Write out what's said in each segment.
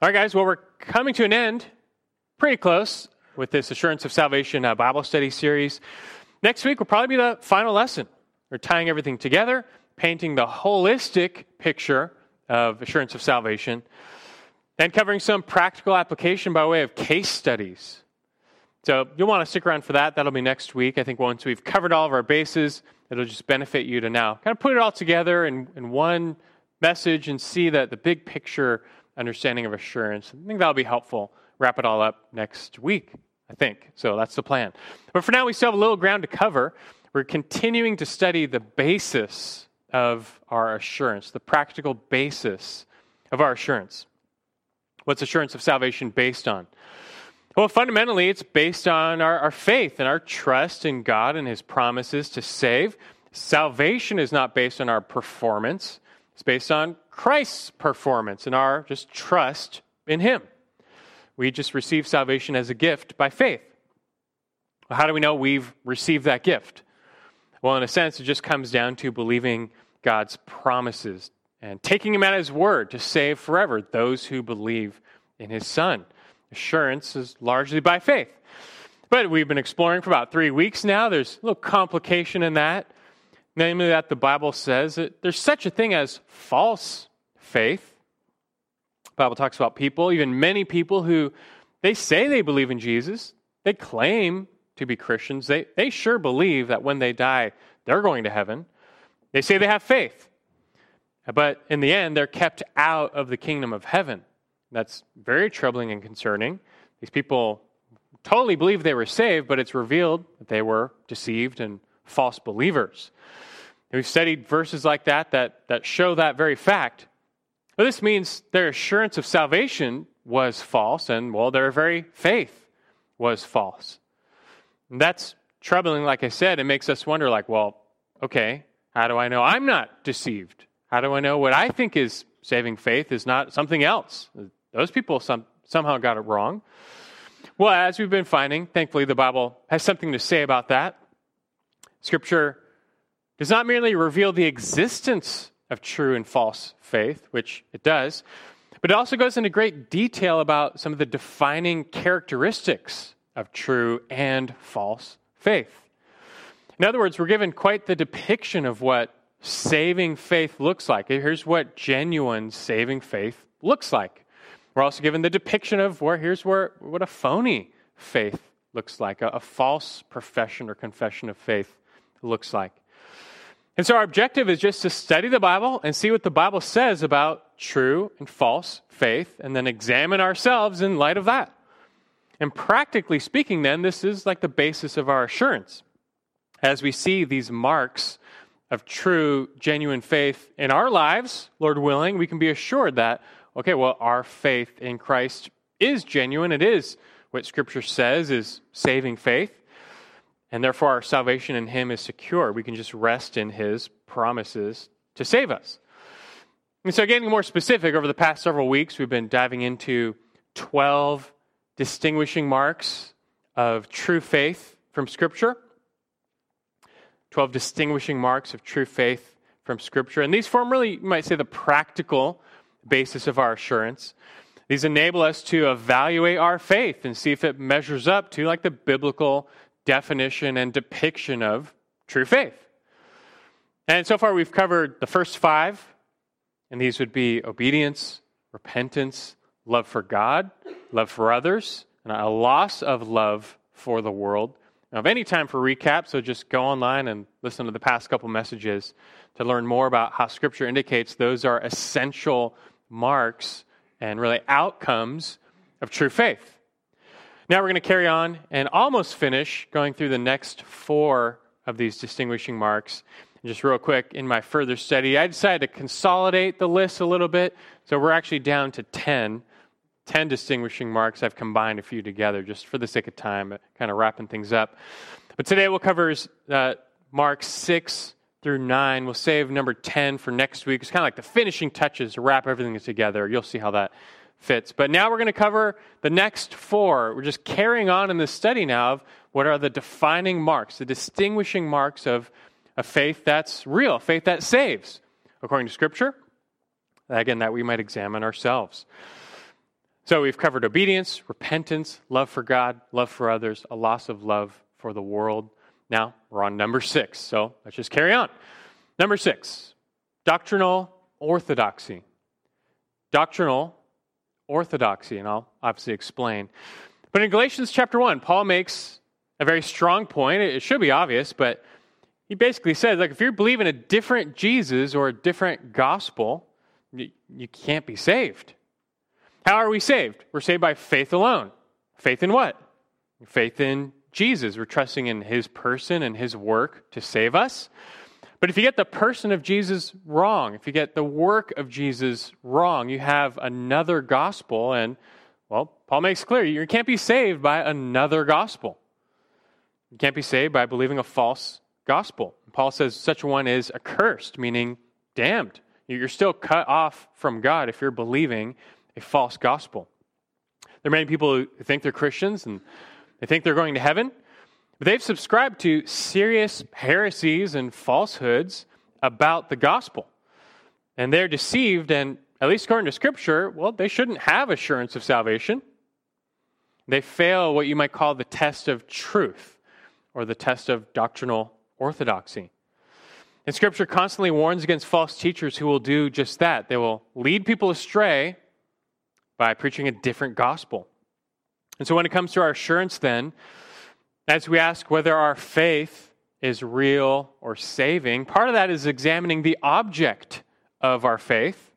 All right, guys, well, we're coming to an end, pretty close, with this Assurance of Salvation uh, Bible study series. Next week will probably be the final lesson. We're tying everything together, painting the holistic picture of Assurance of Salvation, and covering some practical application by way of case studies. So you'll want to stick around for that. That'll be next week. I think once we've covered all of our bases, it'll just benefit you to now kind of put it all together in, in one message and see that the big picture understanding of assurance. I think that'll be helpful. Wrap it all up next week, I think. So that's the plan. But for now, we still have a little ground to cover. We're continuing to study the basis of our assurance, the practical basis of our assurance. What's assurance of salvation based on? Well, fundamentally, it's based on our, our faith and our trust in God and His promises to save. Salvation is not based on our performance, it's based on Christ's performance and our just trust in Him. We just receive salvation as a gift by faith. How do we know we've received that gift? Well, in a sense, it just comes down to believing God's promises and taking Him at His word to save forever those who believe in His Son. Assurance is largely by faith. But we've been exploring for about three weeks now. There's a little complication in that. Namely, that the Bible says that there's such a thing as false faith. The Bible talks about people, even many people who they say they believe in Jesus, they claim to be Christians. They, they sure believe that when they die, they're going to heaven. They say they have faith. But in the end, they're kept out of the kingdom of heaven. That's very troubling and concerning. These people totally believe they were saved, but it's revealed that they were deceived and false believers. And we've studied verses like that, that that show that very fact. This means their assurance of salvation was false, and, well, their very faith was false. And that's troubling, like I said. It makes us wonder, like, well, okay, how do I know I'm not deceived? How do I know what I think is saving faith is not something else? Those people some, somehow got it wrong. Well, as we've been finding, thankfully the Bible has something to say about that. Scripture does not merely reveal the existence of true and false faith, which it does, but it also goes into great detail about some of the defining characteristics of true and false faith. In other words, we're given quite the depiction of what saving faith looks like. Here's what genuine saving faith looks like. We're also given the depiction of where here's where what a phony faith looks like, a, a false profession or confession of faith looks like. And so our objective is just to study the Bible and see what the Bible says about true and false faith, and then examine ourselves in light of that. And practically speaking, then, this is like the basis of our assurance. As we see these marks of true, genuine faith in our lives, Lord willing, we can be assured that, okay, well, our faith in Christ is genuine. It is what Scripture says is saving faith. And therefore, our salvation in Him is secure. We can just rest in His promises to save us. And so, getting more specific, over the past several weeks, we've been diving into 12 distinguishing marks of true faith from Scripture. 12 distinguishing marks of true faith from Scripture. And these form really, you might say, the practical basis of our assurance. These enable us to evaluate our faith and see if it measures up to like the biblical definition and depiction of true faith. And so far, we've covered the first five, and these would be obedience, repentance, love for God, love for others, and a loss of love for the world. Now, if any time for recap, so just go online and listen to the past couple messages to learn more about how Scripture indicates those are essential marks and really outcomes of true faith. Now we're going to carry on and almost finish going through the next four of these distinguishing marks. And just real quick, in my further study, I decided to consolidate the list a little bit. So we're actually down to 10. 10 distinguishing marks. I've combined a few together just for the sake of time, kind of wrapping things up. But today we'll cover uh, marks 6 through 9. We'll save number 10 for next week. It's kind of like the finishing touches to wrap everything together. You'll see how that fits. But now we're going to cover the next four. We're just carrying on in this study now of what are the defining marks, the distinguishing marks of a faith that's real, faith that saves, according to Scripture. Again, that we might examine ourselves. So we've covered obedience, repentance, love for God, love for others, a loss of love for the world. Now we're on number six. So let's just carry on. Number six doctrinal orthodoxy. Doctrinal orthodoxy, and I'll obviously explain. But in Galatians chapter 1, Paul makes a very strong point. It should be obvious, but he basically says, like, if you're believing a different Jesus or a different gospel, you, you can't be saved. How are we saved? We're saved by faith alone. Faith in what? Faith in Jesus. We're trusting in his person and his work to save us. But if you get the person of Jesus wrong, if you get the work of Jesus wrong, you have another gospel. And, well, Paul makes clear you can't be saved by another gospel. You can't be saved by believing a false gospel. Paul says such one is accursed, meaning damned. You're still cut off from God if you're believing a false gospel. There are many people who think they're Christians and they think they're going to heaven, but they've subscribed to serious heresies and falsehoods about the gospel. And they're deceived, and at least according to Scripture, well, they shouldn't have assurance of salvation. They fail what you might call the test of truth or the test of doctrinal orthodoxy. And Scripture constantly warns against false teachers who will do just that. They will lead people astray by preaching a different gospel. And so, when it comes to our assurance, then, as we ask whether our faith is real or saving, part of that is examining the object of our faith.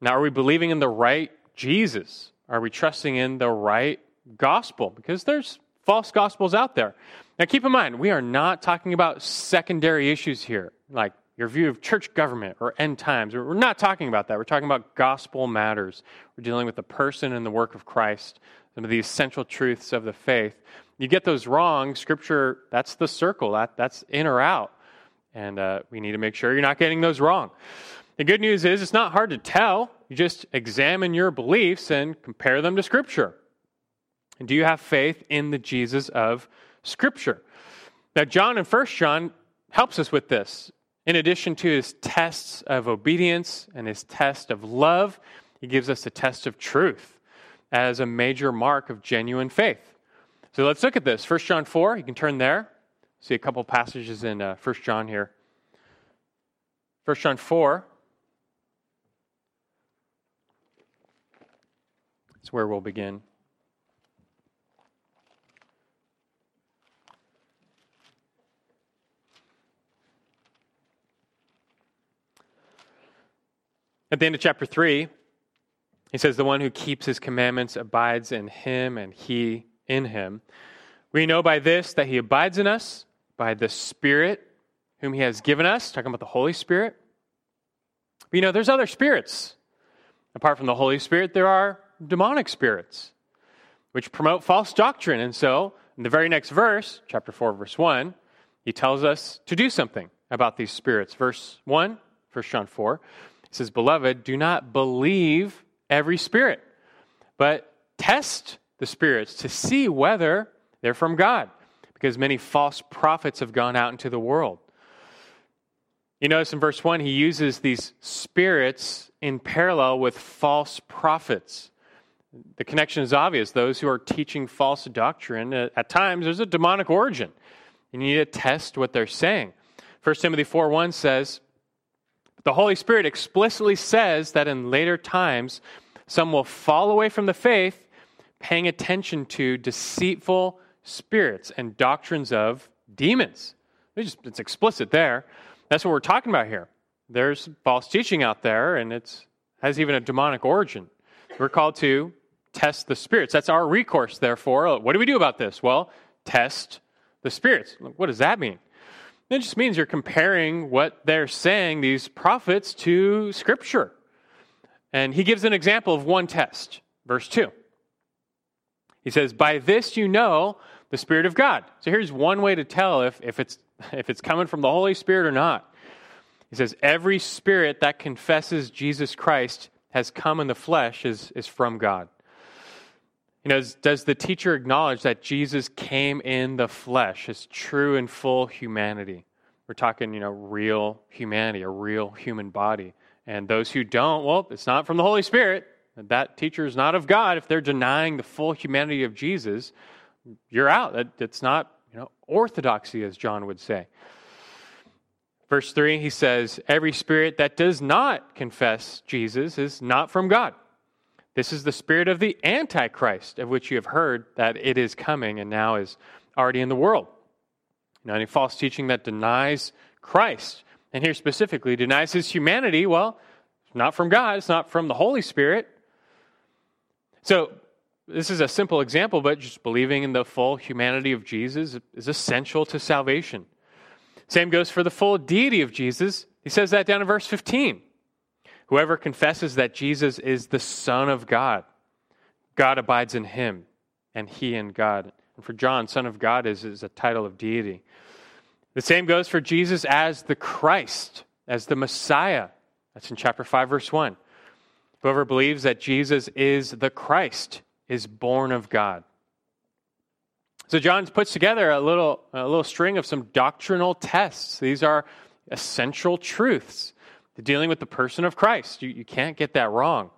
Now, are we believing in the right Jesus? Are we trusting in the right gospel? Because there's false gospels out there. Now, keep in mind, we are not talking about secondary issues here, like your view of church government or end times. We're not talking about that. We're talking about gospel matters. We're dealing with the person and the work of Christ, some of the essential truths of the faith you get those wrong, Scripture, that's the circle. That, that's in or out. And uh, we need to make sure you're not getting those wrong. The good news is it's not hard to tell. You just examine your beliefs and compare them to Scripture. And do you have faith in the Jesus of Scripture? Now, John and 1 John helps us with this. In addition to his tests of obedience and his test of love, he gives us a test of truth as a major mark of genuine faith. So let's look at this. 1 John 4, you can turn there. See a couple passages in uh, 1 John here. 1 John 4. That's where we'll begin. At the end of chapter 3, he says, The one who keeps his commandments abides in him, and he in him. We know by this that he abides in us, by the Spirit whom he has given us, talking about the Holy Spirit. But you know, there's other spirits. Apart from the Holy Spirit, there are demonic spirits, which promote false doctrine. And so, in the very next verse, chapter 4, verse 1, he tells us to do something about these spirits. Verse 1, 1 John 4, he says, Beloved, do not believe every spirit, but test the spirits to see whether they're from God, because many false prophets have gone out into the world. You notice in verse 1, he uses these spirits in parallel with false prophets. The connection is obvious. Those who are teaching false doctrine, uh, at times, there's a demonic origin. You need to test what they're saying. 1 Timothy 4 1 says, The Holy Spirit explicitly says that in later times, some will fall away from the faith paying attention to deceitful spirits and doctrines of demons. It's, just, it's explicit there. That's what we're talking about here. There's false teaching out there, and it has even a demonic origin. We're called to test the spirits. That's our recourse, therefore. What do we do about this? Well, test the spirits. What does that mean? It just means you're comparing what they're saying, these prophets, to Scripture. And he gives an example of one test, verse 2. He says, By this you know the Spirit of God. So here's one way to tell if, if, it's, if it's coming from the Holy Spirit or not. He says, Every spirit that confesses Jesus Christ has come in the flesh is, is from God. You know, does the teacher acknowledge that Jesus came in the flesh, his true and full humanity? We're talking, you know, real humanity, a real human body. And those who don't, well, it's not from the Holy Spirit. that teacher is not of God, if they're denying the full humanity of Jesus, you're out. That, It's not you know, orthodoxy, as John would say. Verse 3, he says, Every spirit that does not confess Jesus is not from God. This is the spirit of the Antichrist, of which you have heard that it is coming and now is already in the world. Now, any false teaching that denies Christ, and here specifically denies his humanity, well, it's not from God, it's not from the Holy Spirit. So, this is a simple example, but just believing in the full humanity of Jesus is essential to salvation. Same goes for the full deity of Jesus. He says that down in verse 15. Whoever confesses that Jesus is the Son of God, God abides in him, and he in God. And for John, Son of God is, is a title of deity. The same goes for Jesus as the Christ, as the Messiah. That's in chapter 5, verse 1. Whoever believes that Jesus is the Christ is born of God. So John puts together a little, a little string of some doctrinal tests. These are essential truths dealing with the person of Christ. You, you can't get that wrong.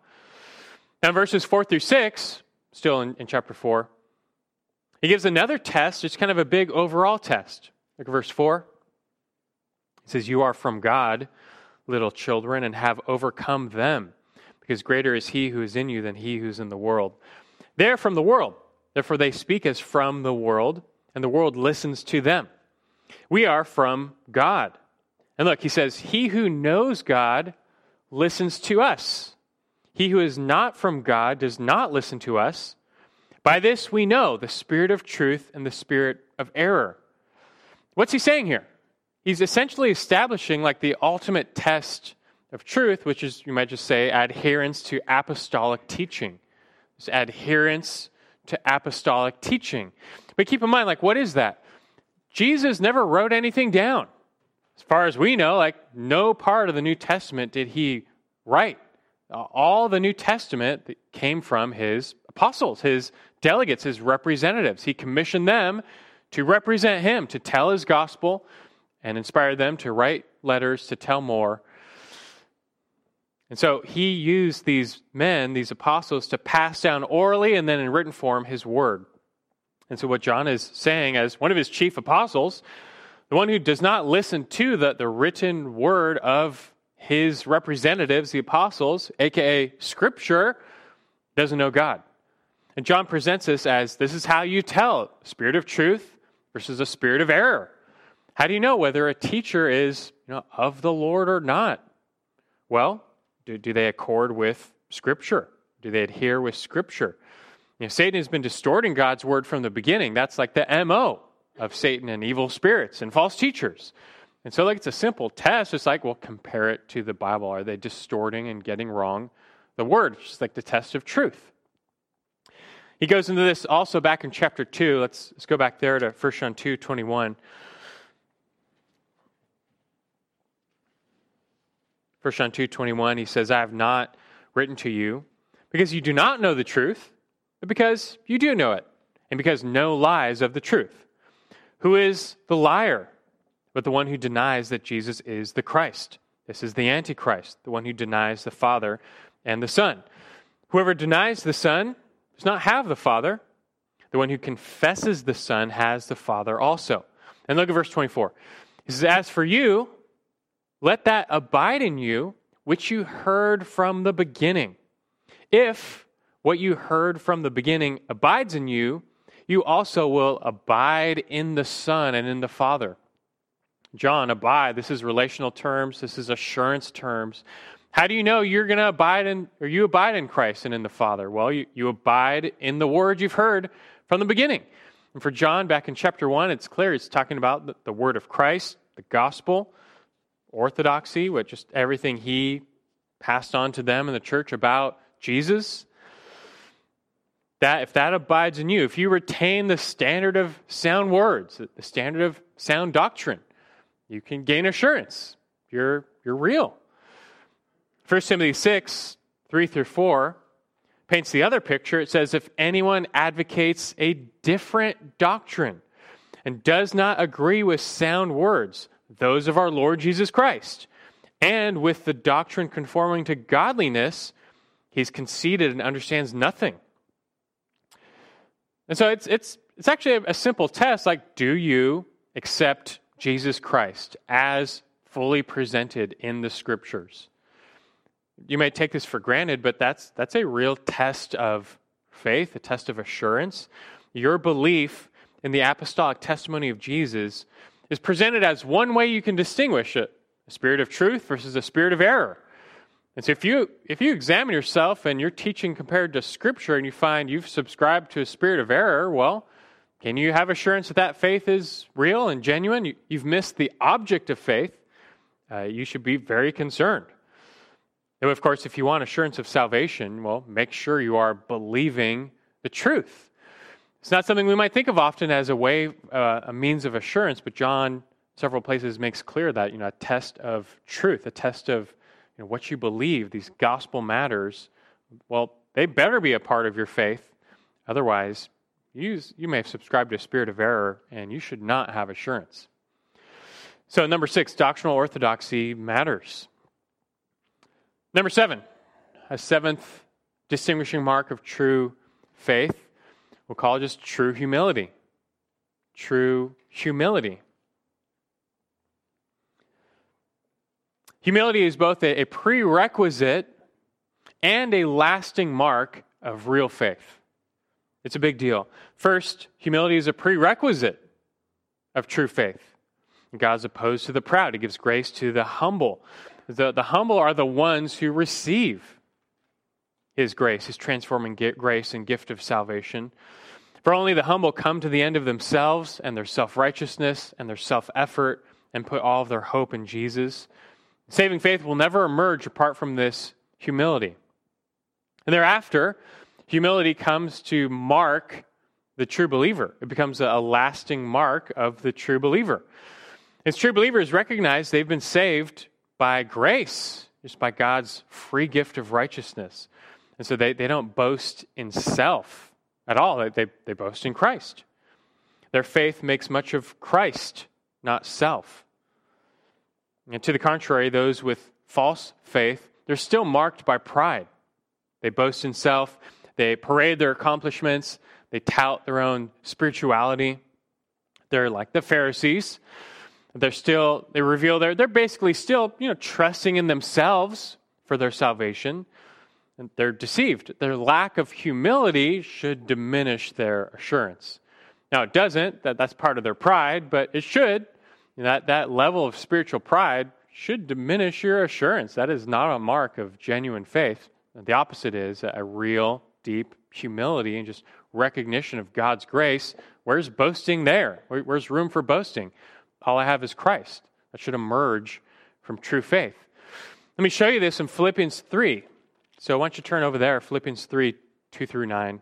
Now, verses 4 through 6, still in, in chapter 4, he gives another test. It's kind of a big overall test. Look at verse 4. He says, You are from God, little children, and have overcome them, because greater is he who is in you than he who's in the world. They're from the world Therefore, they speak as from the world, and the world listens to them. We are from God. And look, he says, He who knows God listens to us. He who is not from God does not listen to us. By this we know the spirit of truth and the spirit of error. What's he saying here? He's essentially establishing like the ultimate test of truth, which is, you might just say, adherence to apostolic teaching. It's adherence to apostolic teaching. But keep in mind, like, what is that? Jesus never wrote anything down. As far as we know, like, no part of the New Testament did he write. All the New Testament came from his apostles, his delegates, his representatives. He commissioned them to represent him, to tell his gospel, and inspired them to write letters to tell more and so he used these men, these apostles, to pass down orally and then in written form his word. And so, what John is saying as one of his chief apostles, the one who does not listen to the, the written word of his representatives, the apostles, aka Scripture, doesn't know God. And John presents this as this is how you tell spirit of truth versus a spirit of error. How do you know whether a teacher is you know, of the Lord or not? Well, do, do they accord with Scripture? Do they adhere with Scripture? You know, Satan has been distorting God's word from the beginning. That's like the MO of Satan and evil spirits and false teachers. And so, like, it's a simple test. It's like, well, compare it to the Bible. Are they distorting and getting wrong the word? It's just like the test of truth. He goes into this also back in chapter 2. Let's, let's go back there to 1 John 2 21. 1 John 2:21 he says I have not written to you because you do not know the truth but because you do know it and because no lies of the truth who is the liar but the one who denies that Jesus is the Christ. This is the antichrist the one who denies the father and the son. Whoever denies the son does not have the father. The one who confesses the son has the father also. And look at verse 24 he says as for you let that abide in you, which you heard from the beginning. If what you heard from the beginning abides in you, you also will abide in the Son and in the Father. John, abide, this is relational terms, this is assurance terms. How do you know you're going to abide in, or you abide in Christ and in the Father? Well, you, you abide in the word you've heard from the beginning. And for John, back in chapter 1, it's clear he's talking about the, the word of Christ, the gospel orthodoxy, with just everything he passed on to them in the church about Jesus, that if that abides in you, if you retain the standard of sound words, the standard of sound doctrine, you can gain assurance. You're, you're real. 1 Timothy 6, 3 through 4, paints the other picture. It says, If anyone advocates a different doctrine and does not agree with sound words, those of our Lord Jesus Christ. And with the doctrine conforming to godliness, he's conceited and understands nothing. And so it's, it's, it's actually a, simple test like, do you accept Jesus Christ as fully presented in the scriptures? You may take this for granted, but that's, that's a real test of faith, a test of assurance. Your belief in the apostolic testimony of Jesus is presented as one way you can distinguish it a spirit of truth versus a spirit of error. And so if you if you examine yourself and your teaching compared to scripture and you find you've subscribed to a spirit of error, well, can you have assurance that that faith is real and genuine? You, have missed the object of faith. Uh, you should be very concerned. And of course, if you want assurance of salvation, well, make sure you are believing the truth. It's not something we might think of often as a way, uh, a means of assurance, but John, several places, makes clear that you know a test of truth, a test of you know, what you believe, these gospel matters. Well, they better be a part of your faith. Otherwise, you, you may have subscribed to a spirit of error, and you should not have assurance. So, number six, doctrinal orthodoxy matters. Number seven, a seventh distinguishing mark of true faith We'll call it just true humility. True humility. Humility is both a, prerequisite and a lasting mark of real faith. It's a big deal. First, humility is a prerequisite of true faith. God's opposed to the proud, He gives grace to the humble. The, the humble are the ones who receive his grace, his transforming grace and gift of salvation. For only the humble come to the end of themselves and their self righteousness and their self effort and put all of their hope in Jesus. Saving faith will never emerge apart from this humility. And thereafter, humility comes to mark the true believer. It becomes a lasting mark of the true believer. As true believers recognize they've been saved by grace, just by God's free gift of righteousness. And so they, they don't boast in self at all, they, they, they boast in Christ. Their faith makes much of Christ, not self. And to the contrary, those with false faith, they're still marked by pride. They boast in self, they parade their accomplishments, they tout their own spirituality. They're like the Pharisees. They're still, they reveal their, they're basically still, you know, trusting in themselves for their salvation And they're deceived. Their lack of humility should diminish their assurance. Now, it doesn't, that, that's part of their pride, but it should. That, that level of spiritual pride should diminish your assurance. That is not a mark of genuine faith. The opposite is a real, deep humility and just recognition of God's grace. Where's boasting there? Where's room for boasting? All I have is Christ. That should emerge from true faith. Let me show you this in Philippians 3. So why don't you turn over there, Philippians 3 2 through 9.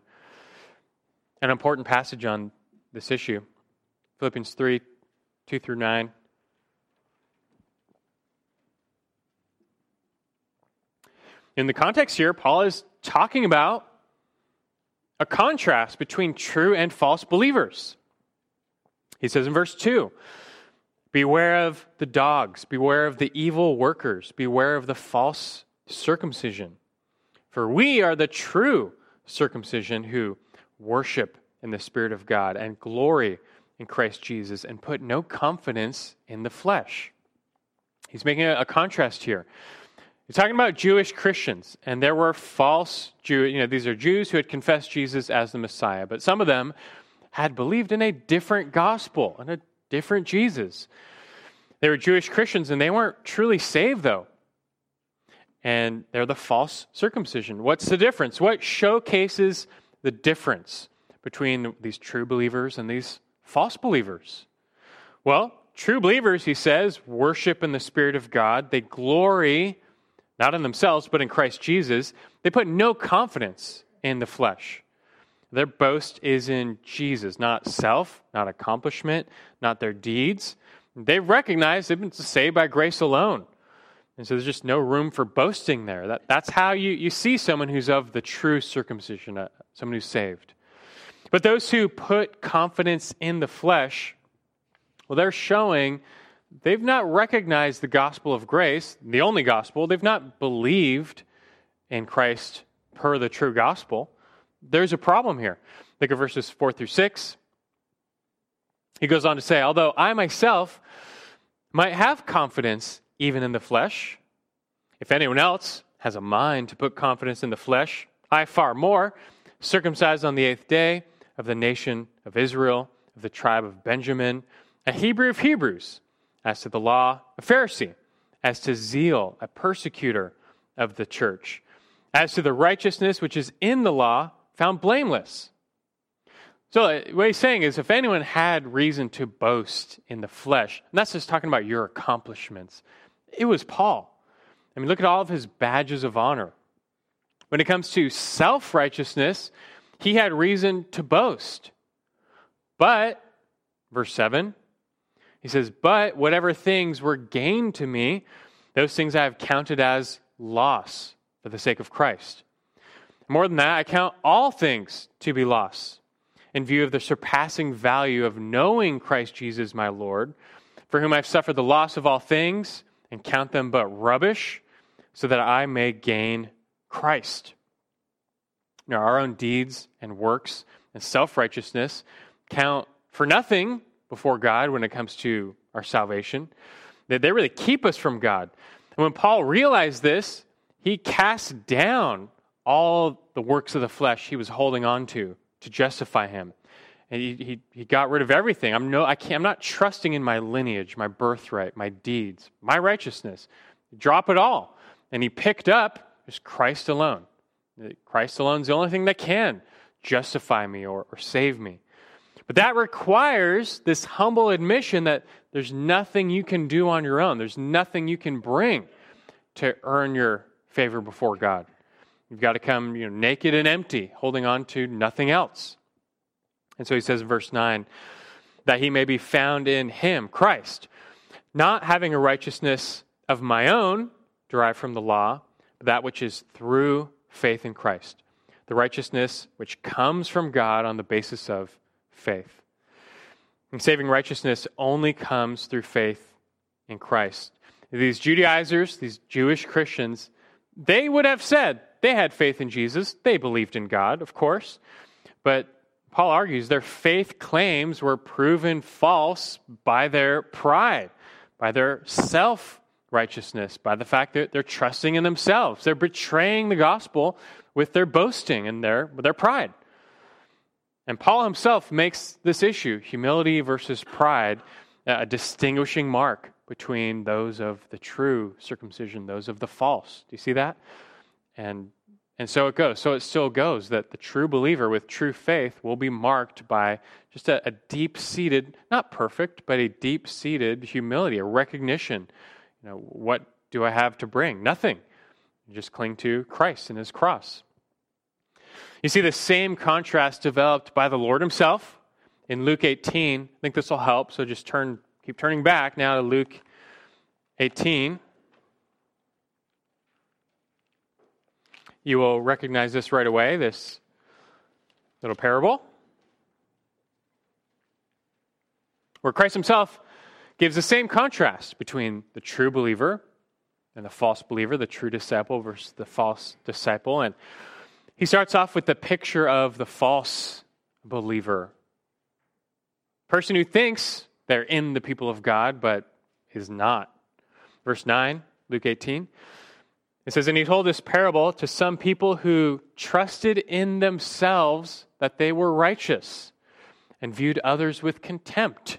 An important passage on this issue. Philippians 3 2 through 9. In the context here, Paul is talking about a contrast between true and false believers. He says in verse 2 Beware of the dogs, beware of the evil workers, beware of the false circumcision for we are the true circumcision who worship in the Spirit of God and glory in Christ Jesus and put no confidence in the flesh. He's making a, a contrast here. He's talking about Jewish Christians, and there were false Jew. You know, these are Jews who had confessed Jesus as the Messiah, but some of them had believed in a different gospel and a different Jesus. They were Jewish Christians, and they weren't truly saved, though and they're the false circumcision. What's the difference? What showcases the difference between these true believers and these false believers? Well, true believers, he says, worship in the Spirit of God. They glory not in themselves, but in Christ Jesus. They put no confidence in the flesh. Their boast is in Jesus, not self, not accomplishment, not their deeds. They recognize they've been saved by grace alone. And so there's just no room for boasting there. That, that's how you, you see someone who's of the true circumcision, uh, someone who's saved. But those who put confidence in the flesh, well, they're showing they've not recognized the gospel of grace, the only gospel. They've not believed in Christ per the true gospel, there's a problem here. Look at verses 4 through 6. He goes on to say, Although I myself might have confidence even in the flesh, if anyone else has a mind to put confidence in the flesh, I far more, circumcised on the eighth day, of the nation of Israel, of the tribe of Benjamin, a Hebrew of Hebrews, as to the law, a Pharisee, as to zeal, a persecutor of the church, as to the righteousness which is in the law, found blameless. So, uh, what he's saying is if anyone had reason to boast in the flesh, and that's just talking about your accomplishments, it was Paul. I mean, look at all of his badges of honor. When it comes to self righteousness, he had reason to boast. But, verse 7, he says, But whatever things were gained to me, those things I have counted as loss for the sake of Christ. More than that, I count all things to be loss in view of the surpassing value of knowing Christ Jesus my Lord, for whom I've suffered the loss of all things and count them but rubbish, so that I may gain Christ. Now, our own deeds and works and self righteousness count for nothing before God when it comes to our salvation. That they really keep us from God. And when Paul realized this, he cast down all the works of the flesh he was holding on to to justify him. And he, he, he got rid of everything. I'm, no, I can't, I'm not trusting in my lineage, my birthright, my deeds, my righteousness. Drop it all. And he picked up just Christ alone. Christ alone is the only thing that can justify me or, or save me. But that requires this humble admission that there's nothing you can do on your own. There's nothing you can bring to earn your favor before God. You've got to come you know, naked and empty, holding on to nothing else. And so he says in verse 9, that he may be found in him, Christ, not having a righteousness of my own derived from the law, but that which is through faith in Christ, the righteousness which comes from God on the basis of faith. And saving righteousness only comes through faith in Christ. These Judaizers, these Jewish Christians, they would have said they had faith in Jesus. They believed in God, of course. But Paul argues their faith claims were proven false by their pride, by their self righteousness, by the fact that they're trusting in themselves. They're betraying the gospel with their boasting and their, their pride. And Paul himself makes this issue, humility versus pride, a distinguishing mark between those of the true circumcision, those of the false. Do you see that? And and so it goes. So it still goes that the true believer with true faith will be marked by just a, a deep seated, not perfect, but a deep seated humility, a recognition. You know, what do I have to bring? Nothing. You just cling to Christ and his cross. You see the same contrast developed by the Lord himself in Luke 18. I think this will help. So just turn, keep turning back now to Luke 18. You will recognize this right away, this little parable, where Christ himself gives the same contrast between the true believer and the false believer, the true disciple versus the false disciple. And he starts off with the picture of the false believer. Person who thinks they're in the people of God, but is not. Verse 9, Luke 18. It says, And he told this parable to some people who trusted in themselves that they were righteous and viewed others with contempt.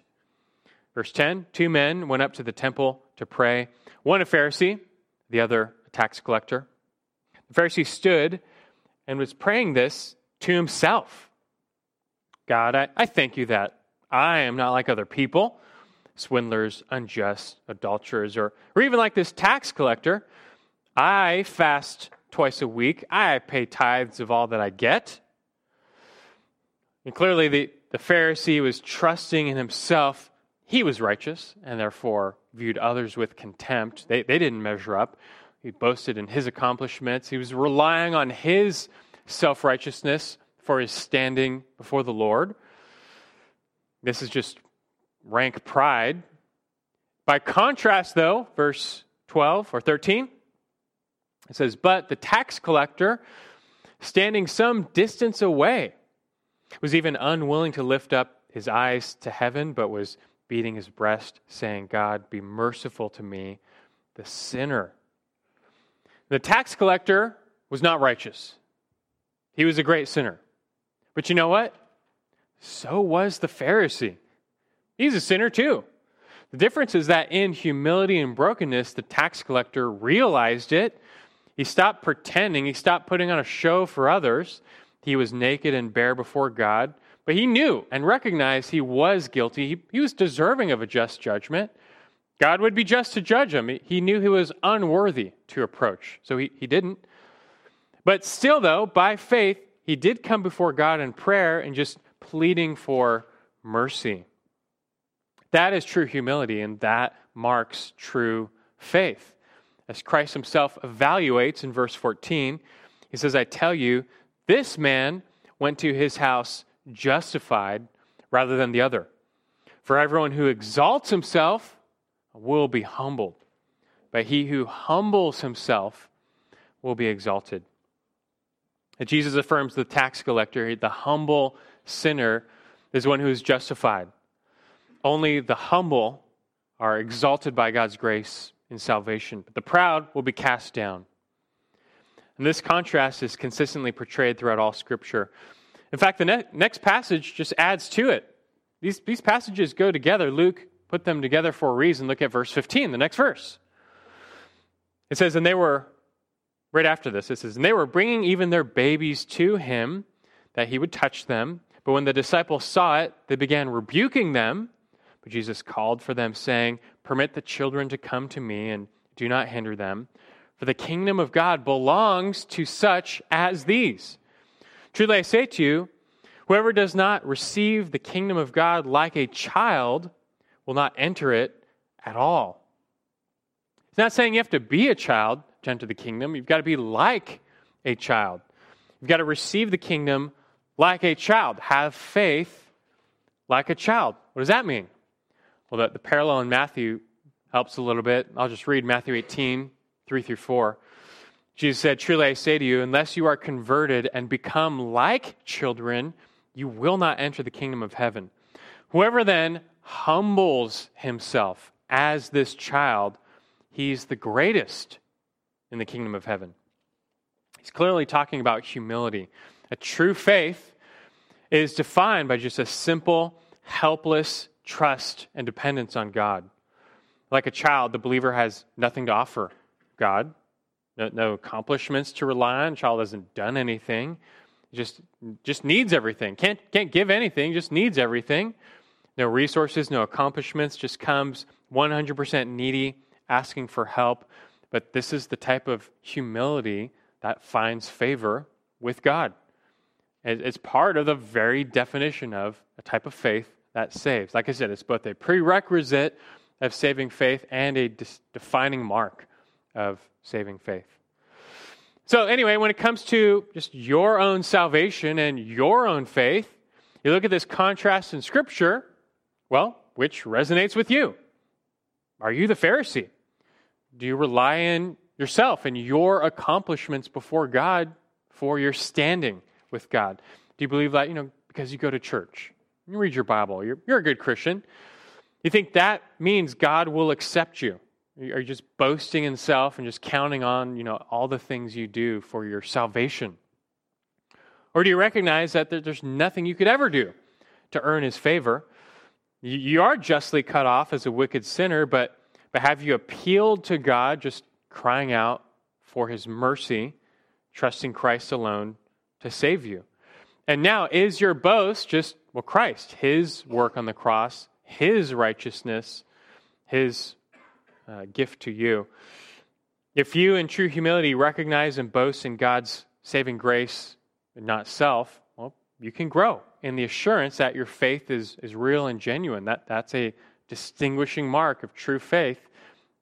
Verse 10 Two men went up to the temple to pray, one a Pharisee, the other a tax collector. The Pharisee stood and was praying this to himself God, I, I thank you that I am not like other people, swindlers, unjust, adulterers, or, or even like this tax collector. I fast twice a week. I pay tithes of all that I get. And clearly, the, the Pharisee was trusting in himself. He was righteous and therefore viewed others with contempt. They, they didn't measure up. He boasted in his accomplishments. He was relying on his self righteousness for his standing before the Lord. This is just rank pride. By contrast, though, verse 12 or 13, it says, But the tax collector standing some distance away, was even unwilling to lift up his eyes to heaven, but was beating his breast, saying, God, be merciful to me, the sinner. The tax collector was not righteous, he was a great sinner. But you know what? So was the Pharisee. He's a sinner too. The difference is that in humility and brokenness, the tax collector realized it. He stopped pretending, he stopped putting on a show for others. He was naked and bare before God, but he knew and recognized he was guilty. He, he was deserving of a just judgment. God would be just to judge him. He knew he was unworthy to approach, so he, he didn't. But still, though, by faith, he did come before God in prayer and just pleading for mercy. That is true humility, and that marks true faith. As Christ himself evaluates in verse 14, he says, I tell you, this man went to his house justified rather than the other. For everyone who exalts himself will be humbled, but he who humbles himself will be exalted. And Jesus affirms the tax collector, the humble sinner, is one who is justified. Only the humble are exalted by God's grace in salvation, but the proud will be cast down. And this contrast is consistently portrayed throughout all Scripture. In fact, the ne- next passage just adds to it. These, these passages go together. Luke put them together for a reason. Look at verse 15, the next verse. It says, And they were, right after this, it says, And they were bringing even their babies to him that he would touch them. But when the disciples saw it, they began rebuking them. But Jesus called for them, saying, Permit the children to come to me, and do not hinder them, for the kingdom of God belongs to such as these. Truly I say to you, whoever does not receive the kingdom of God like a child will not enter it at all. It's not saying you have to be a child to enter the kingdom. You've got to be like a child. You've got to receive the kingdom like a child. Have faith like a child. What does that mean? Well, the, the parallel in Matthew helps a little bit. I'll just read Matthew 18, 3 through 4. Jesus said, Truly I say to you, unless you are converted and become like children, you will not enter the kingdom of heaven. Whoever then humbles himself as this child, he's the greatest in the kingdom of heaven. He's clearly talking about humility. A true faith is defined by just a simple, helpless trust and dependence on God. Like a child, the believer has nothing to offer God, no, no accomplishments to rely on. child hasn't done anything, just, just needs everything. Can't, can't give anything, just needs everything. No resources, no accomplishments, just comes 100% needy, asking for help. But this is the type of humility that finds favor with God. It's part of the very definition of a type of faith that saves. Like I said, it's both a prerequisite of saving faith and a defining mark of saving faith. So, anyway, when it comes to just your own salvation and your own faith, you look at this contrast in Scripture, well, which resonates with you? Are you the Pharisee? Do you rely on yourself and your accomplishments before God for your standing with God? Do you believe that, you know, because you go to church, you read your Bible, you're, you're a good Christian? You think that means God will accept you? Are you just boasting in self and just counting on, you know, all the things you do for your salvation? Or do you recognize that there's nothing you could ever do to earn his favor? You are justly cut off as a wicked sinner, but, but have you appealed to God, just crying out for his mercy, trusting Christ alone to save you? And now, is your boast just, well, Christ, his work on the cross, his righteousness, his uh, gift to you? If you, in true humility, recognize and boast in God's saving grace and not self, well, you can grow in the assurance that your faith is, is real and genuine. That, that's a distinguishing mark of true faith.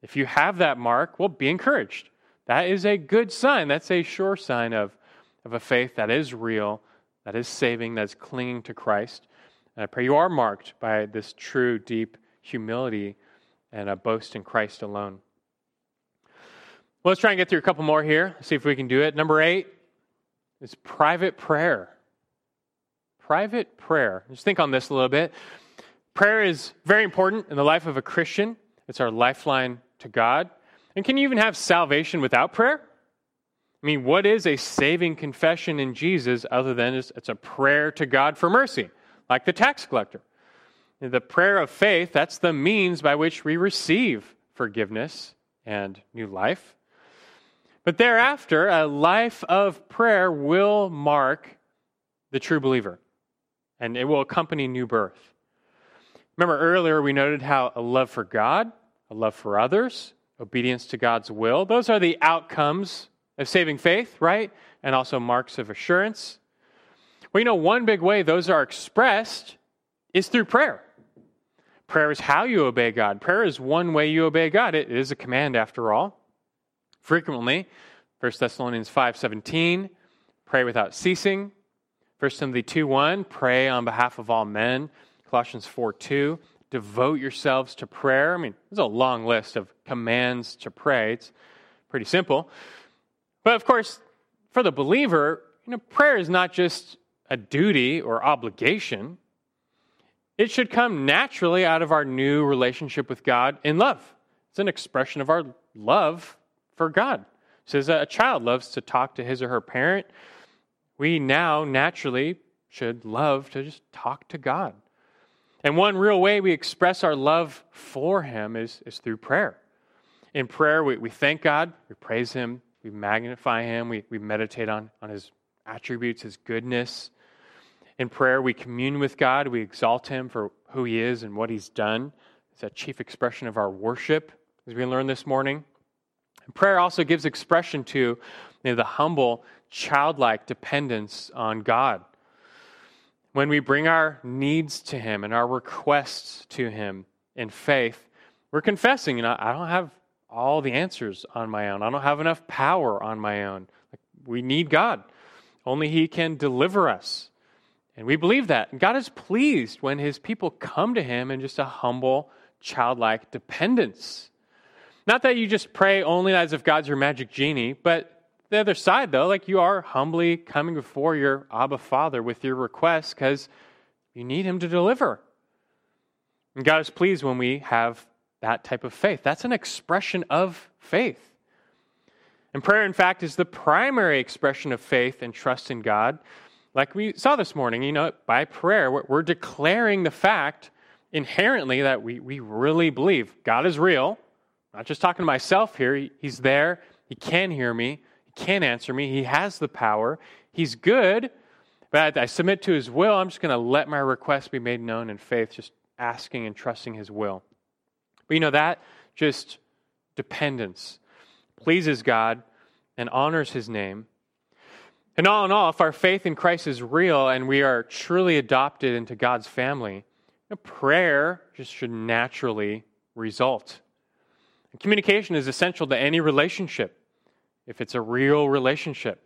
If you have that mark, well, be encouraged. That is a good sign. That's a sure sign of, of a faith that is real that is saving, that is clinging to Christ. And I pray you are marked by this true, deep humility and a boast in Christ alone. Well, let's try and get through a couple more here, see if we can do it. Number eight is private prayer. Private prayer. Just think on this a little bit. Prayer is very important in the life of a Christian, it's our lifeline to God. And can you even have salvation without prayer? I mean, what is a saving confession in Jesus other than it's a prayer to God for mercy, like the tax collector? The prayer of faith, that's the means by which we receive forgiveness and new life. But thereafter, a life of prayer will mark the true believer, and it will accompany new birth. Remember earlier we noted how a love for God, a love for others, obedience to God's will, those are the outcomes of saving faith, right? And also marks of assurance. Well, you know, one big way those are expressed is through prayer. Prayer is how you obey God. Prayer is one way you obey God. It is a command after all. Frequently, 1 Thessalonians 5:17, pray without ceasing. 1 Timothy 2:1, pray on behalf of all men. Colossians 4:2, devote yourselves to prayer. I mean, there's a long list of commands to pray. It's pretty simple. But of course, for the believer, you know, prayer is not just a duty or obligation. It should come naturally out of our new relationship with God in love. It's an expression of our love for God. It says a child loves to talk to his or her parent. We now naturally should love to just talk to God. And one real way we express our love for Him is, is through prayer. In prayer, we, we thank God, we praise Him, we magnify Him, we, we meditate on, on His attributes, His goodness. In prayer, we commune with God, we exalt Him for who He is and what He's done. It's a chief expression of our worship, as we learned this morning. And prayer also gives expression to you know, the humble, childlike dependence on God. When we bring our needs to Him and our requests to Him in faith, we're confessing, you know, I don't have all the answers on my own. I don't have enough power on my own. We need God. Only He can deliver us. And we believe that. And God is pleased when His people come to Him in just a humble, childlike dependence. Not that you just pray only as if God's your magic genie, but the other side, though, like you are humbly coming before your Abba Father with your request because you need Him to deliver. And God is pleased when we have that type of faith. That's an expression of faith. And prayer, in fact, is the primary expression of faith and trust in God. Like we saw this morning, you know, by prayer, we're declaring the fact inherently that we, we really believe God is real. I'm not just talking to myself here, He's there, He can hear me, He can answer me. He has the power. He's good, but I submit to his will. I'm just going to let my request be made known in faith, just asking and trusting his will. But you know, that just dependence pleases God and honors his name. And all in all, if our faith in Christ is real and we are truly adopted into God's family, prayer just should naturally result. And communication is essential to any relationship if it's a real relationship.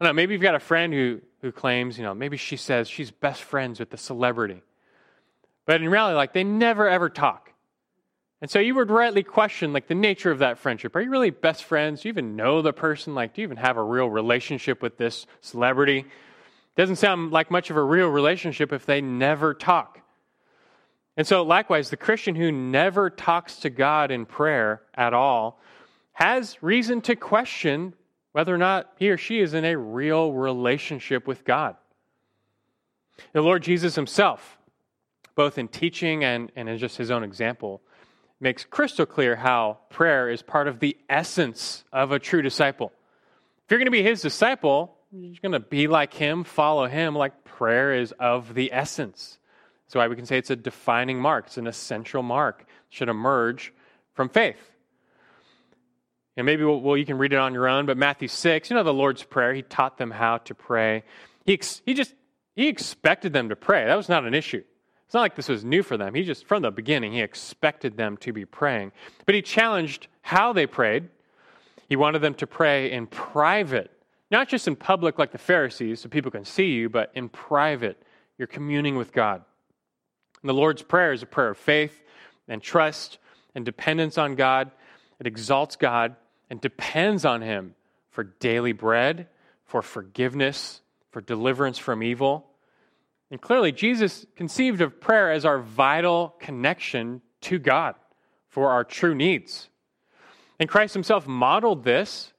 I know, maybe you've got a friend who, who claims, you know, maybe she says she's best friends with the celebrity. But in reality, like, they never ever talk. And so you would rightly question, like, the nature of that friendship. Are you really best friends? Do you even know the person? Like, do you even have a real relationship with this celebrity? Doesn't sound like much of a real relationship if they never talk. And so, likewise, the Christian who never talks to God in prayer at all has reason to question whether or not he or she is in a real relationship with God. The Lord Jesus himself, both in teaching and, and in just his own example, makes crystal clear how prayer is part of the essence of a true disciple. If you're going to be his disciple, you're going to be like him, follow him, like prayer is of the essence. That's why we can say it's a defining mark, it's an essential mark, it should emerge from faith. And maybe well, you can read it on your own, but Matthew 6, you know the Lord's Prayer, he taught them how to pray. He, ex- he just, he expected them to pray. That was not an issue. It's not like this was new for them. He just, from the beginning, he expected them to be praying. But he challenged how they prayed. He wanted them to pray in private, not just in public like the Pharisees so people can see you, but in private. You're communing with God. And the Lord's Prayer is a prayer of faith and trust and dependence on God. It exalts God and depends on Him for daily bread, for forgiveness, for deliverance from evil. And clearly, Jesus conceived of prayer as our vital connection to God for our true needs. And Christ himself modeled this.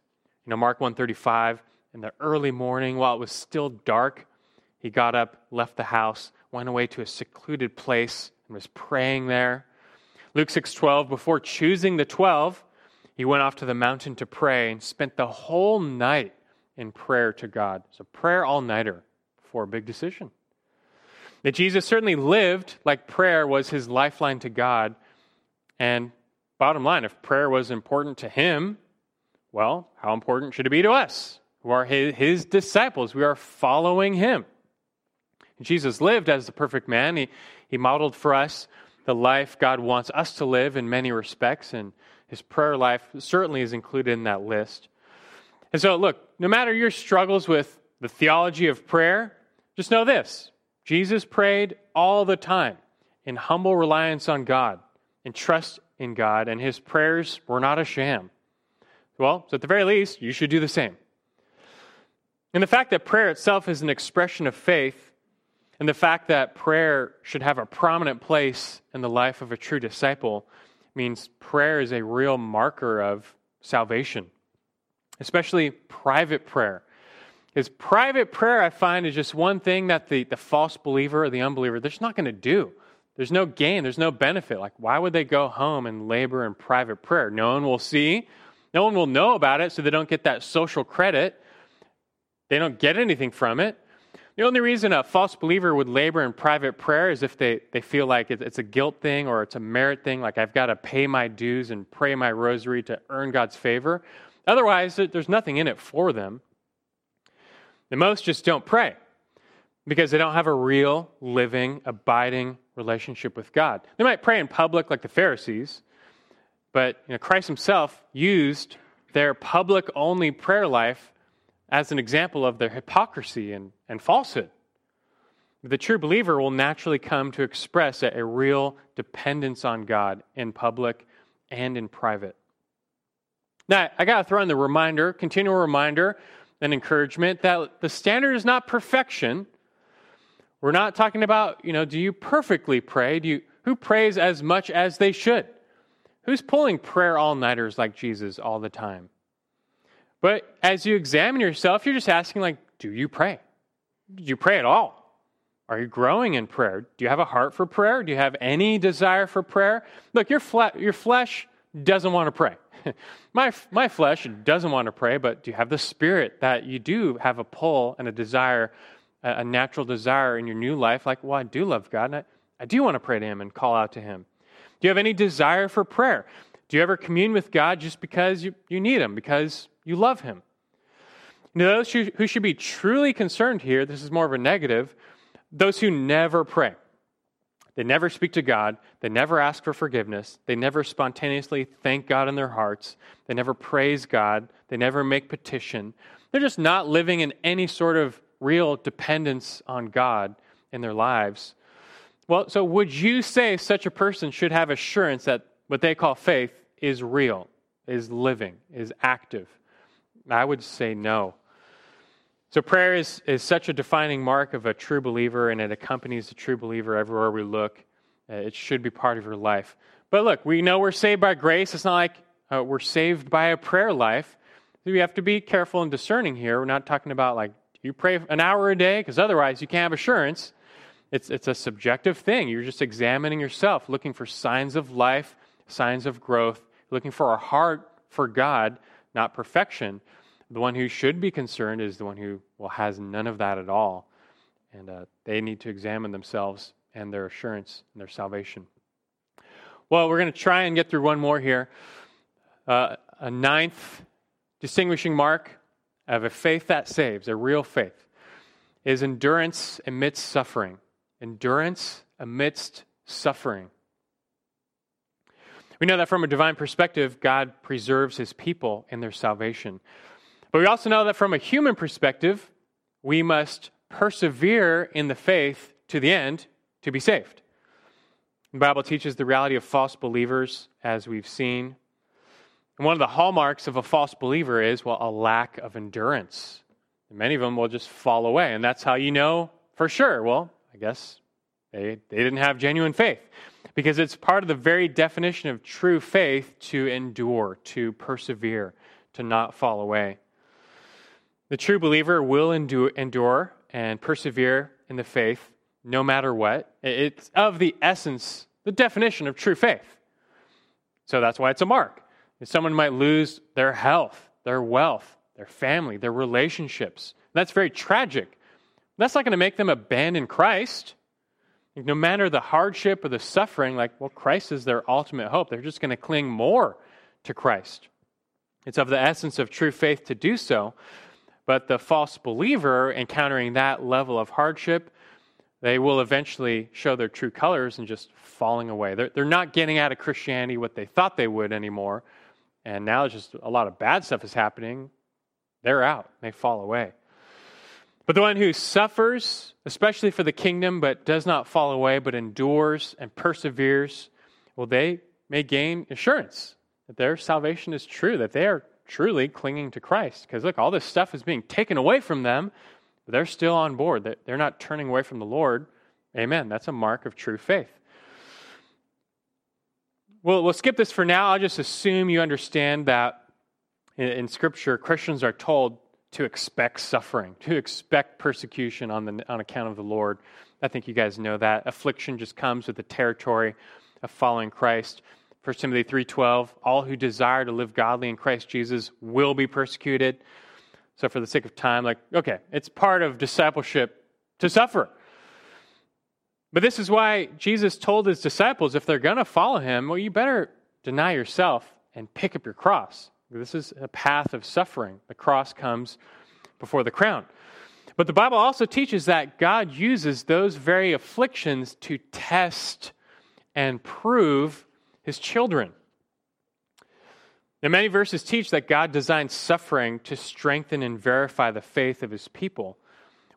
You know, Mark 135, in the early morning while it was still dark, he got up, left the house, went away to a secluded place and was praying there. Luke 6:12, before choosing the 12, he went off to the mountain to pray and spent the whole night in prayer to God. So prayer all-nighter for a big decision. That Jesus certainly lived like prayer was his lifeline to God. And bottom line, if prayer was important to him, well, how important should it be to us, who are his, his disciples? We are following him. Jesus lived as the perfect man. He, he modeled for us the life God wants us to live in many respects, and his prayer life certainly is included in that list. And so, look, no matter your struggles with the theology of prayer, just know this Jesus prayed all the time in humble reliance on God and trust in God, and his prayers were not a sham. Well, so at the very least, you should do the same. And the fact that prayer itself is an expression of faith, and the fact that prayer should have a prominent place in the life of a true disciple, means prayer is a real marker of salvation, especially private prayer. Because private prayer, I find, is just one thing that the, the false believer or the unbeliever, they're just not going to do. There's no gain, there's no benefit. Like, why would they go home and labor in private prayer? No one will see, no one will know about it, so they don't get that social credit. They don't get anything from it. The only reason a false believer would labor in private prayer is if they, they feel like it's a guilt thing or it's a merit thing, like I've got to pay my dues and pray my rosary to earn God's favor. Otherwise, there's nothing in it for them. The most just don't pray because they don't have a real, living, abiding relationship with God. They might pray in public like the Pharisees, but you know, Christ himself used their public only prayer life as an example of their hypocrisy and, and falsehood. The true believer will naturally come to express a, a real dependence on God in public and in private. Now, I got to throw in the reminder, continual reminder and encouragement that the standard is not perfection. We're not talking about, you know, do you perfectly pray? Do you, who prays as much as they should? Who's pulling prayer all nighters like Jesus all the time? But as you examine yourself, you're just asking, like, do you pray? Do you pray at all? Are you growing in prayer? Do you have a heart for prayer? Do you have any desire for prayer? Look, your, fle- your flesh doesn't want to pray. my, my flesh doesn't want to pray, but do you have the spirit that you do have a pull and a desire, a, a natural desire in your new life? Like, well, I do love God, and I, I do want to pray to Him and call out to Him. Do you have any desire for prayer? Do you ever commune with God just because you, you need Him, because you love Him? Now, those who, who should be truly concerned here, this is more of a negative, those who never pray. They never speak to God. They never ask for forgiveness. They never spontaneously thank God in their hearts. They never praise God. They never make petition. They're just not living in any sort of real dependence on God in their lives. Well, so would you say such a person should have assurance that what they call faith is real, is living, is active? I would say no. So, prayer is, is such a defining mark of a true believer, and it accompanies a true believer everywhere we look. Uh, it should be part of your life. But look, we know we're saved by grace. It's not like uh, we're saved by a prayer life. We have to be careful and discerning here. We're not talking about like, you pray an hour a day? Because otherwise, you can't have assurance. It's, it's a subjective thing. You're just examining yourself, looking for signs of life, signs of growth, looking for a heart for God, not perfection. The one who should be concerned is the one who well has none of that at all, and uh, they need to examine themselves and their assurance and their salvation. Well, we're going to try and get through one more here. Uh, a ninth distinguishing mark of a faith that saves, a real faith, is endurance amidst suffering. Endurance amidst suffering. We know that from a divine perspective, God preserves his people in their salvation. But we also know that from a human perspective, we must persevere in the faith to the end to be saved. The Bible teaches the reality of false believers, as we've seen. And one of the hallmarks of a false believer is, well, a lack of endurance. Many of them will just fall away. And that's how you know for sure. Well, I guess they, they didn't have genuine faith because it's part of the very definition of true faith to endure, to persevere, to not fall away. The true believer will endure, and persevere in the faith no matter what. It's of the essence, the definition of true faith. So that's why it's a mark. Someone might lose their health, their wealth, their family, their relationships. That's very tragic. That's not going to make them abandon Christ. No matter the hardship or the suffering, like, well, Christ is their ultimate hope. They're just going to cling more to Christ. It's of the essence of true faith to do so. But the false believer encountering that level of hardship, they will eventually show their true colors and just falling away. They're, they're not getting out of Christianity what they thought they would anymore. And now it's just a lot of bad stuff is happening. They're out, they fall away. But the one who suffers, especially for the kingdom, but does not fall away, but endures and perseveres, well, they may gain assurance that their salvation is true, that they are truly clinging to Christ. Because look, all this stuff is being taken away from them, but they're still on board. They're not turning away from the Lord. Amen. That's a mark of true faith. Well, we'll skip this for now. I'll just assume you understand that in, in Scripture, Christians are told to expect suffering, to expect persecution on, the, on account of the Lord. I think you guys know that. Affliction just comes with the territory of following Christ. 1 Timothy 3:12, all who desire to live godly in Christ Jesus will be persecuted. So for the sake of time, like, okay, it's part of discipleship to suffer. But this is why Jesus told his disciples if they're going to follow him, well, you better deny yourself and pick up your cross. This is a path of suffering. The cross comes before the crown. But the Bible also teaches that God uses those very afflictions to test and prove his children. Now, many verses teach that God designed suffering to strengthen and verify the faith of his people,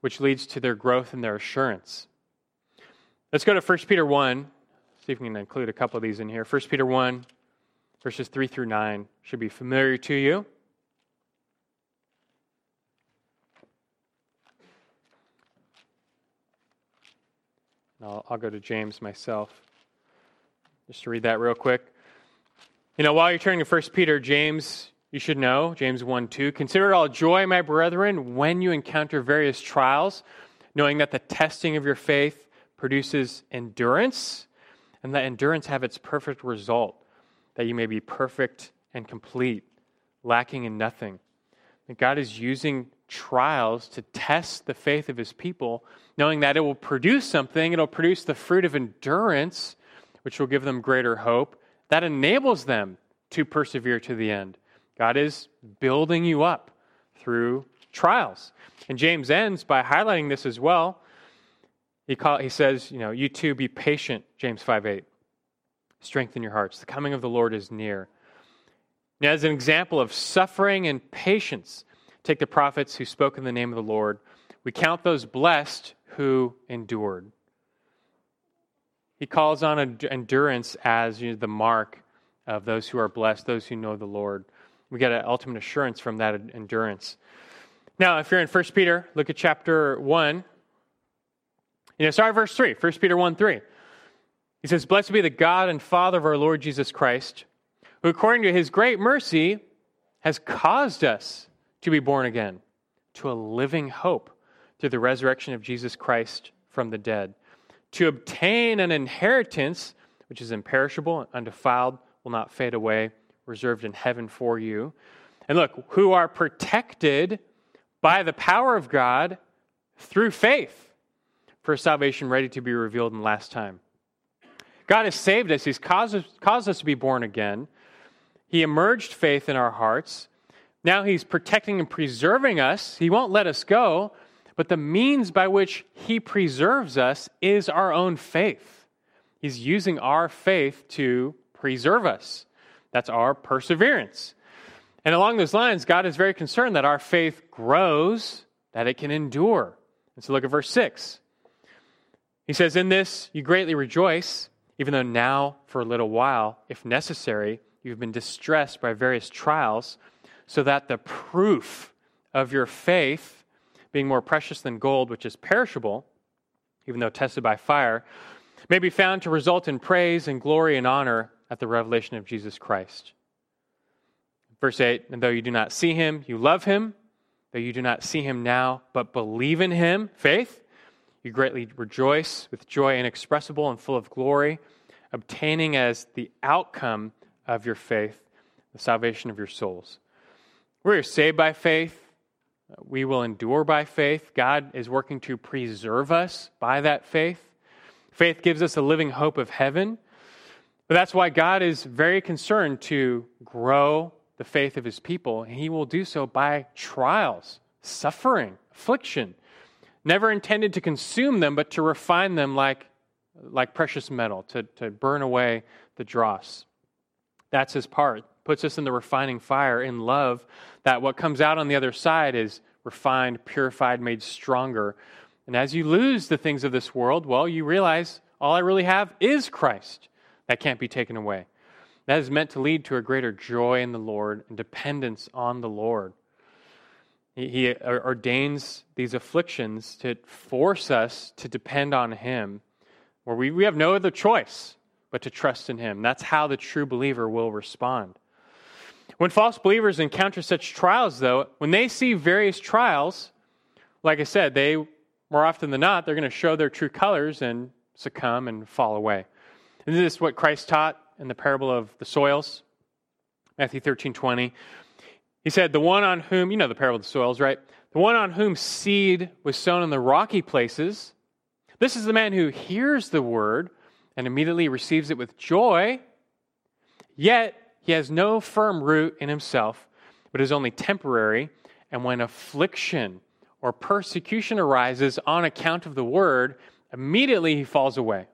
which leads to their growth and their assurance. Let's go to 1 Peter 1. See if we can include a couple of these in here. 1 Peter 1, verses 3 through 9 should be familiar to you. I'll, I'll, go to James myself. Just to read that real quick. You know, while you're turning to 1 Peter, James, you should know, James 1 2, consider it all joy, my brethren, when you encounter various trials, knowing that the testing of your faith produces endurance, and that endurance have its perfect result that you may be perfect and complete, lacking in nothing. God is using trials to test the faith of his people, knowing that it will produce something. It'll produce the fruit of endurance, which will give them greater hope. That enables them to persevere to the end. God is building you up through trials. And James ends by highlighting this as well. He, call, he says, you know, you too be patient, James 5 8 strengthen your hearts. The coming of the Lord is near. Now, as an example of suffering and patience, take the prophets who spoke in the name of the Lord. We count those blessed who endured. He calls on endurance as you know, the mark of those who are blessed, those who know the Lord. We get an ultimate assurance from that endurance. Now, if you're in 1 Peter, look at chapter 1. You know, sorry, verse 3, 1 Peter 1 3. He says, Blessed be the God and Father of our Lord Jesus Christ, who according to his great mercy has caused us to be born again to a living hope through the resurrection of Jesus Christ from the dead, to obtain an inheritance which is imperishable, and undefiled, will not fade away, reserved in heaven for you. And look, who are protected by the power of God through faith for salvation ready to be revealed in the last time. God has saved us, He's caused us, caused us to be born again. He emerged faith in our hearts. Now He's protecting and preserving us. He won't let us go, but the means by which He preserves us is our own faith. He's using our faith to preserve us. That's our perseverance. And along those lines, God is very concerned that our faith grows, that it can endure. And so look at verse 6. He says, In this you greatly rejoice even though now, for a little while, if necessary, you've been distressed by various trials, so that the proof of your faith, being more precious than gold, which is perishable, even though tested by fire, may be found to result in praise and glory and honor at the revelation of Jesus Christ. Verse 8 And though you do not see him, you love him. Though you do not see him now, but believe in him, faith, you greatly rejoice with joy inexpressible and full of glory, obtaining as the outcome of your faith the salvation of your souls. We are saved by faith. We will endure by faith. God is working to preserve us by that faith. Faith gives us a living hope of heaven. But that's why God is very concerned to grow the faith of his people, and he will do so by trials, suffering, affliction, never intended to consume them, but to refine them like, like precious metal, to, to burn away the dross. That's his part. Puts us in the refining fire in love, that what comes out on the other side is refined, purified, made stronger. And as you lose the things of this world, well, you realize all I really have is Christ. That can't be taken away. That is meant to lead to a greater joy in the Lord and dependence on the Lord. He ordains these afflictions to force us to depend on Him, where we, we have no other choice but to trust in Him. That's how the true believer will respond. When false believers encounter such trials, though, when they see various trials, like I said, they more often than not, they're going to show their true colors and succumb and fall away. And this is what Christ taught in the parable of the soils, Matthew 13 20. He said, The one on whom, you know the parable of the soils, right? The one on whom seed was sown in the rocky places, this is the man who hears the word and immediately receives it with joy, yet he has no firm root in himself, but is only temporary. And when affliction or persecution arises on account of the word, immediately he falls away.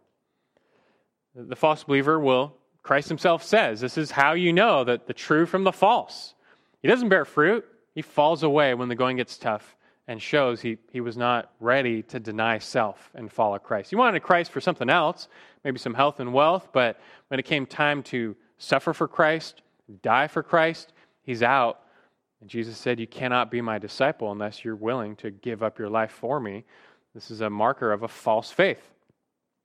The false believer will, Christ himself says, this is how you know that the true from the false. He doesn't bear fruit, he falls away when the going gets tough and shows he, he was not ready to deny self and follow Christ. He wanted Christ for something else, maybe some health and wealth, but when it came time to suffer for Christ, die for Christ, he's out. And Jesus said, You cannot be my disciple unless you're willing to give up your life for me. This is a marker of a false faith.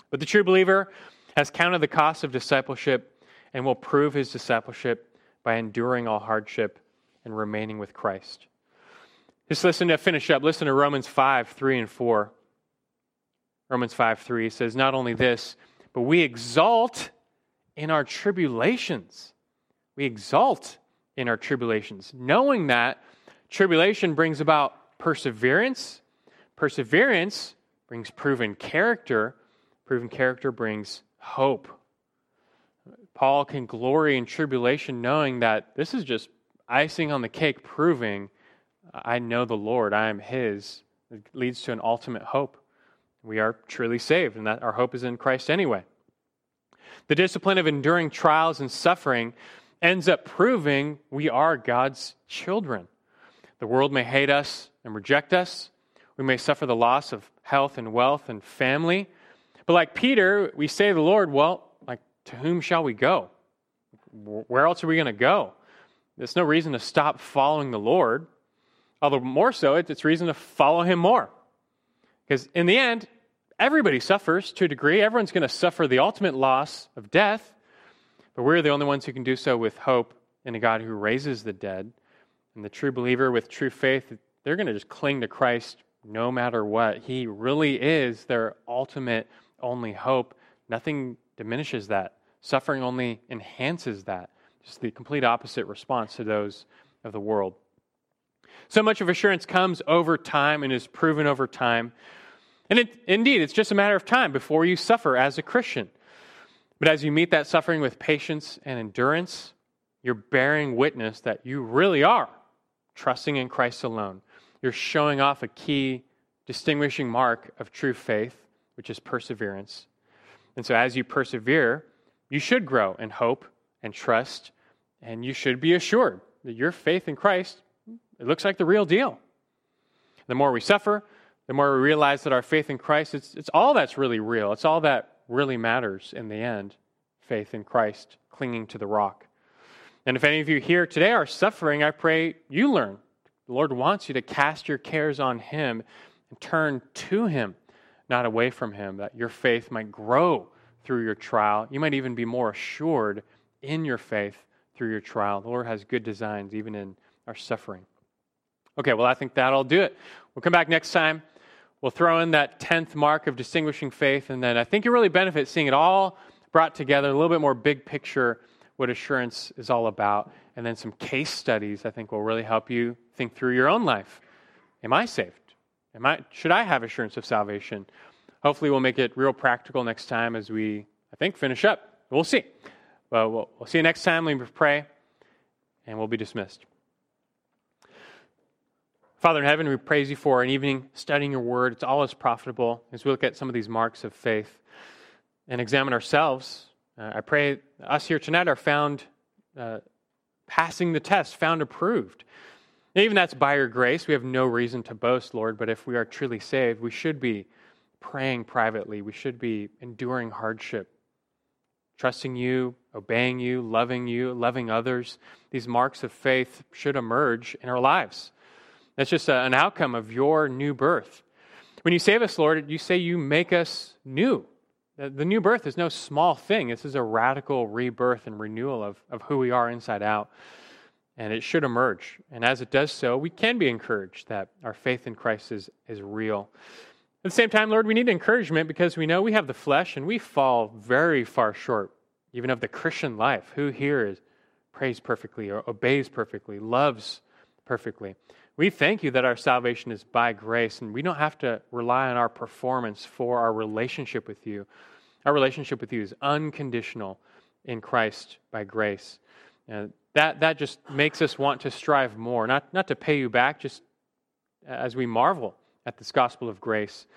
But the true believer has counted the cost of discipleship and will prove his discipleship by enduring all hardship and remaining with Christ. Just listen to finish up. Listen to Romans 5 3 and 4. Romans 5 3 says, Not only this, but we exalt in our tribulations. We exalt in our tribulations, knowing that tribulation brings about perseverance. Perseverance brings proven character. Proven character brings hope. Paul can glory in tribulation knowing that this is just icing on the cake, proving I know the Lord, I am His. It leads to an ultimate hope. We are truly saved, and that our hope is in Christ anyway. The discipline of enduring trials and suffering ends up proving we are God's children. The world may hate us and reject us. We may suffer the loss of health and wealth and family. But like Peter, we say to the Lord, well, like, to whom shall we go? Where else are we going to go? There's no reason to stop following the Lord. Although, more so, it's reason to follow him more. Because in the end, everybody suffers to a degree. Everyone's going to suffer the ultimate loss of death. But we're the only ones who can do so with hope in a God who raises the dead. And the true believer with true faith, they're going to just cling to Christ no matter what. He really is their ultimate only hope. Nothing diminishes that. Suffering only enhances that. Just the complete opposite response to those of the world. So much of assurance comes over time and is proven over time. And it, indeed, it's just a matter of time before you suffer as a Christian. But as you meet that suffering with patience and endurance, you're bearing witness that you really are trusting in Christ alone. You're showing off a key distinguishing mark of true faith, which is perseverance. And so, as you persevere, you should grow in hope and trust, and you should be assured that your faith in Christ, it looks like the real deal. The more we suffer, the more we realize that our faith in Christ, it's, it's all that's really real. It's all that really matters in the end faith in Christ, clinging to the rock. And if any of you here today are suffering, I pray you learn The Lord wants you to cast your cares on Him and turn to Him, not away from Him, that your faith might grow through your trial. You might even be more assured in your faith through your trial. The Lord has good designs even in our suffering. Okay, well, I think that'll do it. We'll come back next time. We'll throw in that 10th mark of distinguishing faith, and then I think you really benefit seeing it all brought together, a little bit more big picture, what assurance is all about, and then some case studies I think will really help you think through your own life. Am I saved? Am I, should I have assurance of salvation? Hopefully, we'll make it real practical next time as we, I think, finish up. We'll see. Well, we'll, we'll see you next time. Let me pray, and we'll be dismissed. Father in heaven, we praise you for an evening studying your word. It's always profitable as we look at some of these marks of faith and examine ourselves. Uh, I pray us here tonight are found uh, passing the test, found approved. And even that's by your grace. We have no reason to boast, Lord, but if we are truly saved, we should be praying privately. We should be enduring hardship, trusting you, obeying you, loving you, loving others. These marks of faith should emerge in our lives. That's just a, an outcome of your new birth. When you save us, Lord, you say you make us new. The new birth is no small thing. This is a radical rebirth and renewal of, of who we are inside out. And it should emerge. And as it does so, we can be encouraged that our faith in Christ is, is real. At the same time, Lord, we need encouragement because we know we have the flesh and we fall very far short, even of the Christian life. Who here is prays perfectly or obeys perfectly, loves perfectly? We thank you that our salvation is by grace and we don't have to rely on our performance for our relationship with you. Our relationship with you is unconditional in Christ by grace. And that, that just makes us want to strive more, not, not to pay you back, just as we marvel at this gospel of grace.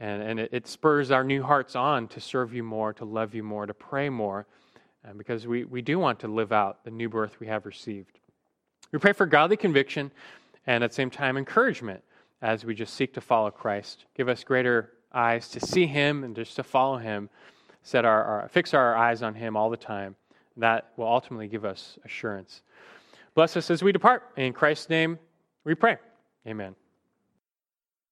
And, and it, it spurs our new hearts on to serve you more, to love you more, to pray more, uh, because we, we do want to live out the new birth we have received. We pray for godly conviction and at the same time, encouragement as we just seek to follow Christ. Give us greater eyes to see Him and just to follow Him. Set our, our, fix our eyes on Him all the time. That will ultimately give us assurance. Bless us as we depart. In Christ's name, we pray. Amen.